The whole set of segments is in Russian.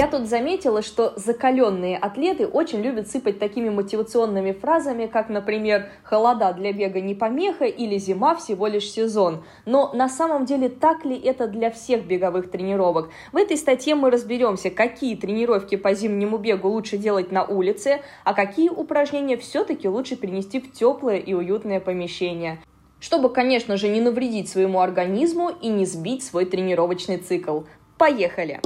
Я тут заметила, что закаленные атлеты очень любят сыпать такими мотивационными фразами, как, например, «холода для бега не помеха» или «зима всего лишь сезон». Но на самом деле так ли это для всех беговых тренировок? В этой статье мы разберемся, какие тренировки по зимнему бегу лучше делать на улице, а какие упражнения все-таки лучше перенести в теплое и уютное помещение чтобы, конечно же, не навредить своему организму и не сбить свой тренировочный цикл. Поехали!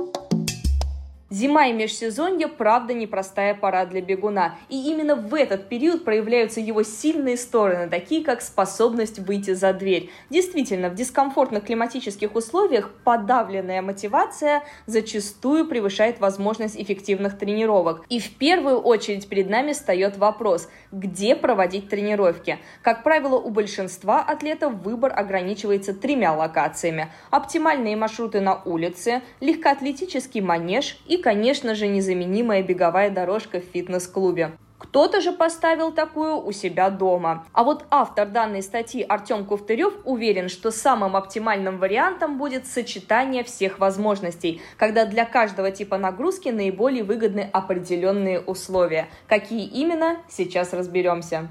Зима и межсезонье, правда, непростая пора для бегуна. И именно в этот период проявляются его сильные стороны, такие как способность выйти за дверь. Действительно, в дискомфортных климатических условиях подавленная мотивация зачастую превышает возможность эффективных тренировок. И в первую очередь перед нами встает вопрос, где проводить тренировки. Как правило, у большинства атлетов выбор ограничивается тремя локациями. Оптимальные маршруты на улице, легкоатлетический манеж и конечно же, незаменимая беговая дорожка в фитнес-клубе. Кто-то же поставил такую у себя дома. А вот автор данной статьи Артем Ковтырев уверен, что самым оптимальным вариантом будет сочетание всех возможностей, когда для каждого типа нагрузки наиболее выгодны определенные условия. Какие именно, сейчас разберемся.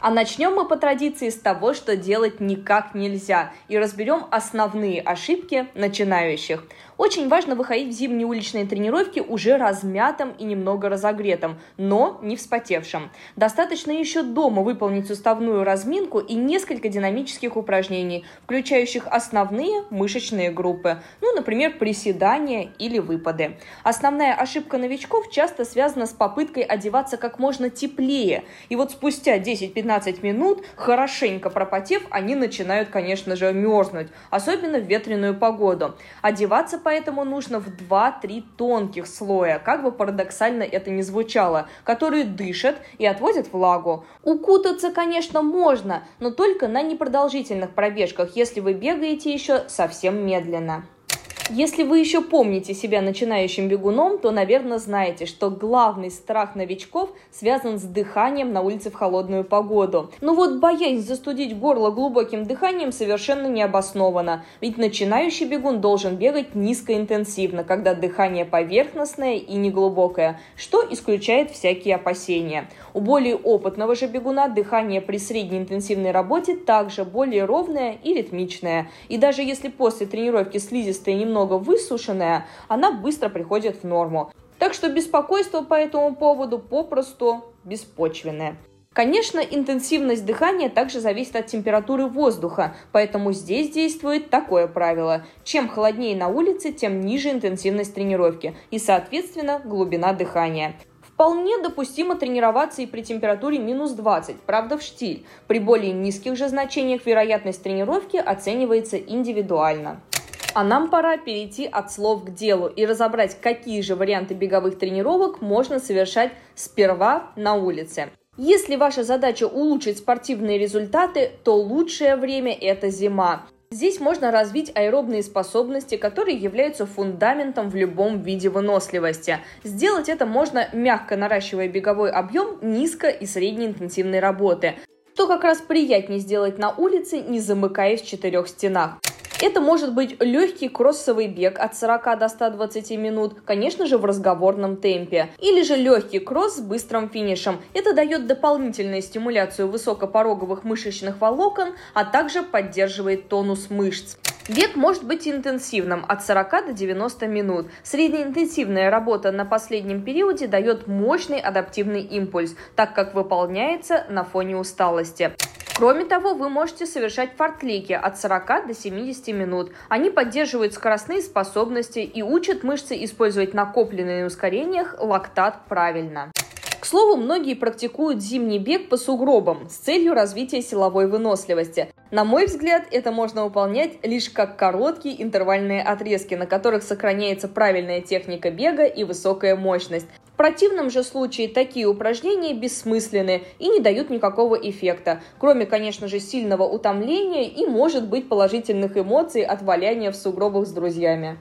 А начнем мы по традиции с того, что делать никак нельзя, и разберем основные ошибки начинающих. Очень важно выходить в зимние уличные тренировки уже размятым и немного разогретым, но не вспотевшим. Достаточно еще дома выполнить суставную разминку и несколько динамических упражнений, включающих основные мышечные группы, ну, например, приседания или выпады. Основная ошибка новичков часто связана с попыткой одеваться как можно теплее. И вот спустя 10-15 минут, хорошенько пропотев, они начинают, конечно же, мерзнуть, особенно в ветреную погоду. Одеваться поэтому нужно в 2-3 тонких слоя, как бы парадоксально это ни звучало, которые дышат и отводят влагу. Укутаться, конечно, можно, но только на непродолжительных пробежках, если вы бегаете еще совсем медленно. Если вы еще помните себя начинающим бегуном, то, наверное, знаете, что главный страх новичков связан с дыханием на улице в холодную погоду. Но вот боязнь застудить горло глубоким дыханием совершенно не обоснована, ведь начинающий бегун должен бегать низкоинтенсивно, когда дыхание поверхностное и неглубокое, что исключает всякие опасения. У более опытного же бегуна дыхание при средней интенсивной работе также более ровное и ритмичное. И даже если после тренировки слизистая немного немного высушенная, она быстро приходит в норму. Так что беспокойство по этому поводу попросту беспочвенное. Конечно, интенсивность дыхания также зависит от температуры воздуха, поэтому здесь действует такое правило. Чем холоднее на улице, тем ниже интенсивность тренировки и, соответственно, глубина дыхания. Вполне допустимо тренироваться и при температуре минус 20, правда в штиль. При более низких же значениях вероятность тренировки оценивается индивидуально. А нам пора перейти от слов к делу и разобрать, какие же варианты беговых тренировок можно совершать сперва на улице. Если ваша задача улучшить спортивные результаты, то лучшее время – это зима. Здесь можно развить аэробные способности, которые являются фундаментом в любом виде выносливости. Сделать это можно, мягко наращивая беговой объем низко- и среднеинтенсивной работы, что как раз приятнее сделать на улице, не замыкаясь в четырех стенах. Это может быть легкий кроссовый бег от 40 до 120 минут, конечно же в разговорном темпе. Или же легкий кросс с быстрым финишем. Это дает дополнительную стимуляцию высокопороговых мышечных волокон, а также поддерживает тонус мышц. Бег может быть интенсивным от 40 до 90 минут. Среднеинтенсивная работа на последнем периоде дает мощный адаптивный импульс, так как выполняется на фоне усталости. Кроме того, вы можете совершать фортлики от 40 до 70 минут. Они поддерживают скоростные способности и учат мышцы использовать накопленные на ускорениях лактат правильно. К слову, многие практикуют зимний бег по сугробам с целью развития силовой выносливости. На мой взгляд, это можно выполнять лишь как короткие интервальные отрезки, на которых сохраняется правильная техника бега и высокая мощность. противном же случае такие упражнения бессмысленны и не дают никакого эффекта, кроме, конечно же, сильного утомления и, может быть, положительных эмоций от валяния в сугробах с друзьями.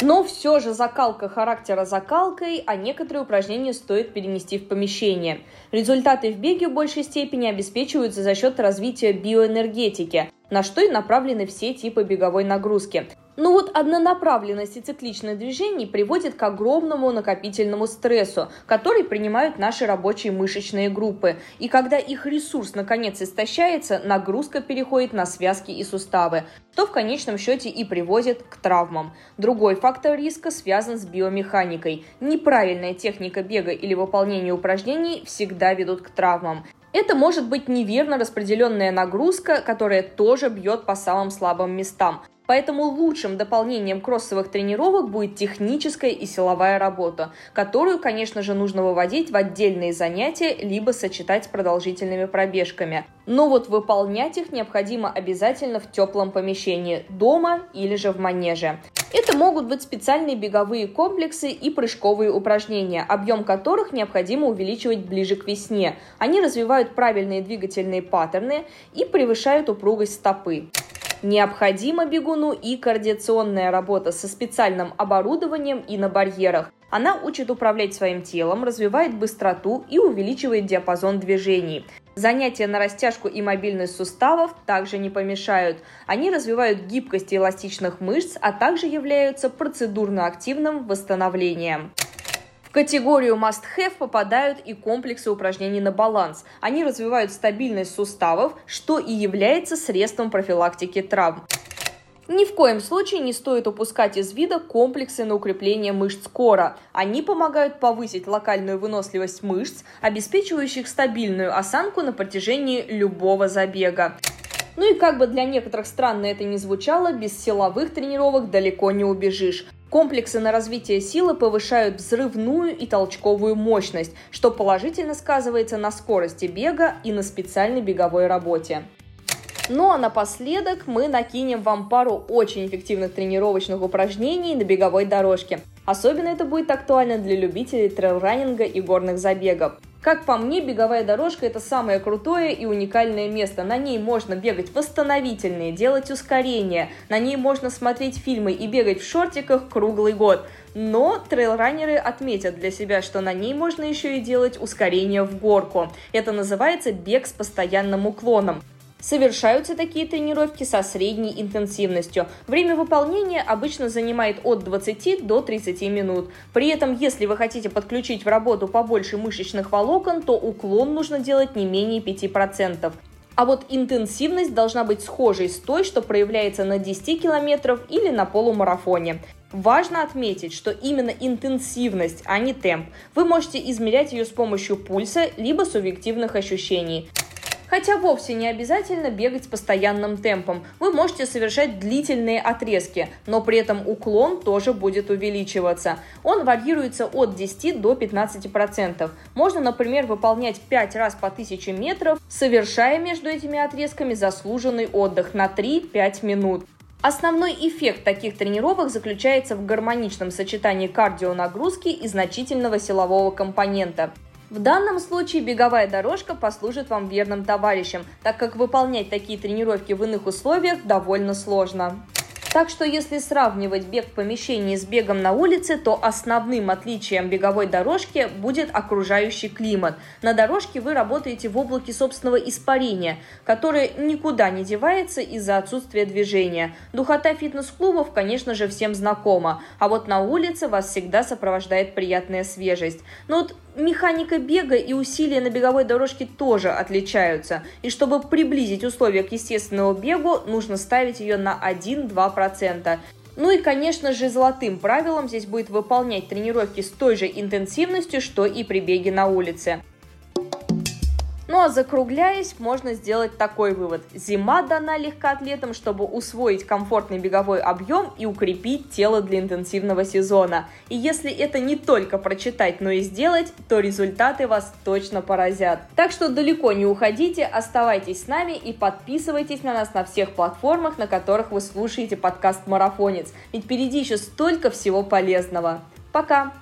Но все же закалка характера закалкой, а некоторые упражнения стоит перенести в помещение. Результаты в беге в большей степени обеспечиваются за счет развития биоэнергетики, на что и направлены все типы беговой нагрузки. Но вот однонаправленность и цикличность движений приводит к огромному накопительному стрессу, который принимают наши рабочие мышечные группы. И когда их ресурс наконец истощается, нагрузка переходит на связки и суставы, что в конечном счете и приводит к травмам. Другой фактор риска связан с биомеханикой. Неправильная техника бега или выполнения упражнений всегда ведут к травмам. Это может быть неверно распределенная нагрузка, которая тоже бьет по самым слабым местам. Поэтому лучшим дополнением кроссовых тренировок будет техническая и силовая работа, которую, конечно же, нужно выводить в отдельные занятия, либо сочетать с продолжительными пробежками. Но вот выполнять их необходимо обязательно в теплом помещении, дома или же в манеже. Это могут быть специальные беговые комплексы и прыжковые упражнения, объем которых необходимо увеличивать ближе к весне. Они развивают правильные двигательные паттерны и превышают упругость стопы. Необходима бегуну и координационная работа со специальным оборудованием и на барьерах. Она учит управлять своим телом, развивает быстроту и увеличивает диапазон движений. Занятия на растяжку и мобильность суставов также не помешают. Они развивают гибкость эластичных мышц, а также являются процедурно активным восстановлением. В категорию must-have попадают и комплексы упражнений на баланс. Они развивают стабильность суставов, что и является средством профилактики травм. Ни в коем случае не стоит упускать из вида комплексы на укрепление мышц кора. Они помогают повысить локальную выносливость мышц, обеспечивающих стабильную осанку на протяжении любого забега. Ну и как бы для некоторых странно это ни звучало, без силовых тренировок далеко не убежишь. Комплексы на развитие силы повышают взрывную и толчковую мощность, что положительно сказывается на скорости бега и на специальной беговой работе. Ну а напоследок мы накинем вам пару очень эффективных тренировочных упражнений на беговой дорожке. Особенно это будет актуально для любителей трейл-раннинга и горных забегов. Как по мне, беговая дорожка – это самое крутое и уникальное место. На ней можно бегать восстановительные, делать ускорения, на ней можно смотреть фильмы и бегать в шортиках круглый год. Но трейлранеры отметят для себя, что на ней можно еще и делать ускорение в горку. Это называется бег с постоянным уклоном. Совершаются такие тренировки со средней интенсивностью. Время выполнения обычно занимает от 20 до 30 минут. При этом, если вы хотите подключить в работу побольше мышечных волокон, то уклон нужно делать не менее 5%. А вот интенсивность должна быть схожей с той, что проявляется на 10 километров или на полумарафоне. Важно отметить, что именно интенсивность, а не темп. Вы можете измерять ее с помощью пульса, либо субъективных ощущений. Хотя вовсе не обязательно бегать с постоянным темпом. Вы можете совершать длительные отрезки, но при этом уклон тоже будет увеличиваться. Он варьируется от 10 до 15%. Можно, например, выполнять 5 раз по 1000 метров, совершая между этими отрезками заслуженный отдых на 3-5 минут. Основной эффект таких тренировок заключается в гармоничном сочетании кардионагрузки и значительного силового компонента. В данном случае беговая дорожка послужит вам верным товарищем, так как выполнять такие тренировки в иных условиях довольно сложно. Так что если сравнивать бег в помещении с бегом на улице, то основным отличием беговой дорожки будет окружающий климат. На дорожке вы работаете в облаке собственного испарения, которое никуда не девается из-за отсутствия движения. Духота фитнес-клубов, конечно же, всем знакома, а вот на улице вас всегда сопровождает приятная свежесть. Но вот механика бега и усилия на беговой дорожке тоже отличаются. И чтобы приблизить условия к естественному бегу, нужно ставить ее на 1-2%. Ну и, конечно же, золотым правилом здесь будет выполнять тренировки с той же интенсивностью, что и при беге на улице. Ну а закругляясь, можно сделать такой вывод. Зима дана легкоатлетам, чтобы усвоить комфортный беговой объем и укрепить тело для интенсивного сезона. И если это не только прочитать, но и сделать, то результаты вас точно поразят. Так что далеко не уходите, оставайтесь с нами и подписывайтесь на нас на всех платформах, на которых вы слушаете подкаст «Марафонец». Ведь впереди еще столько всего полезного. Пока!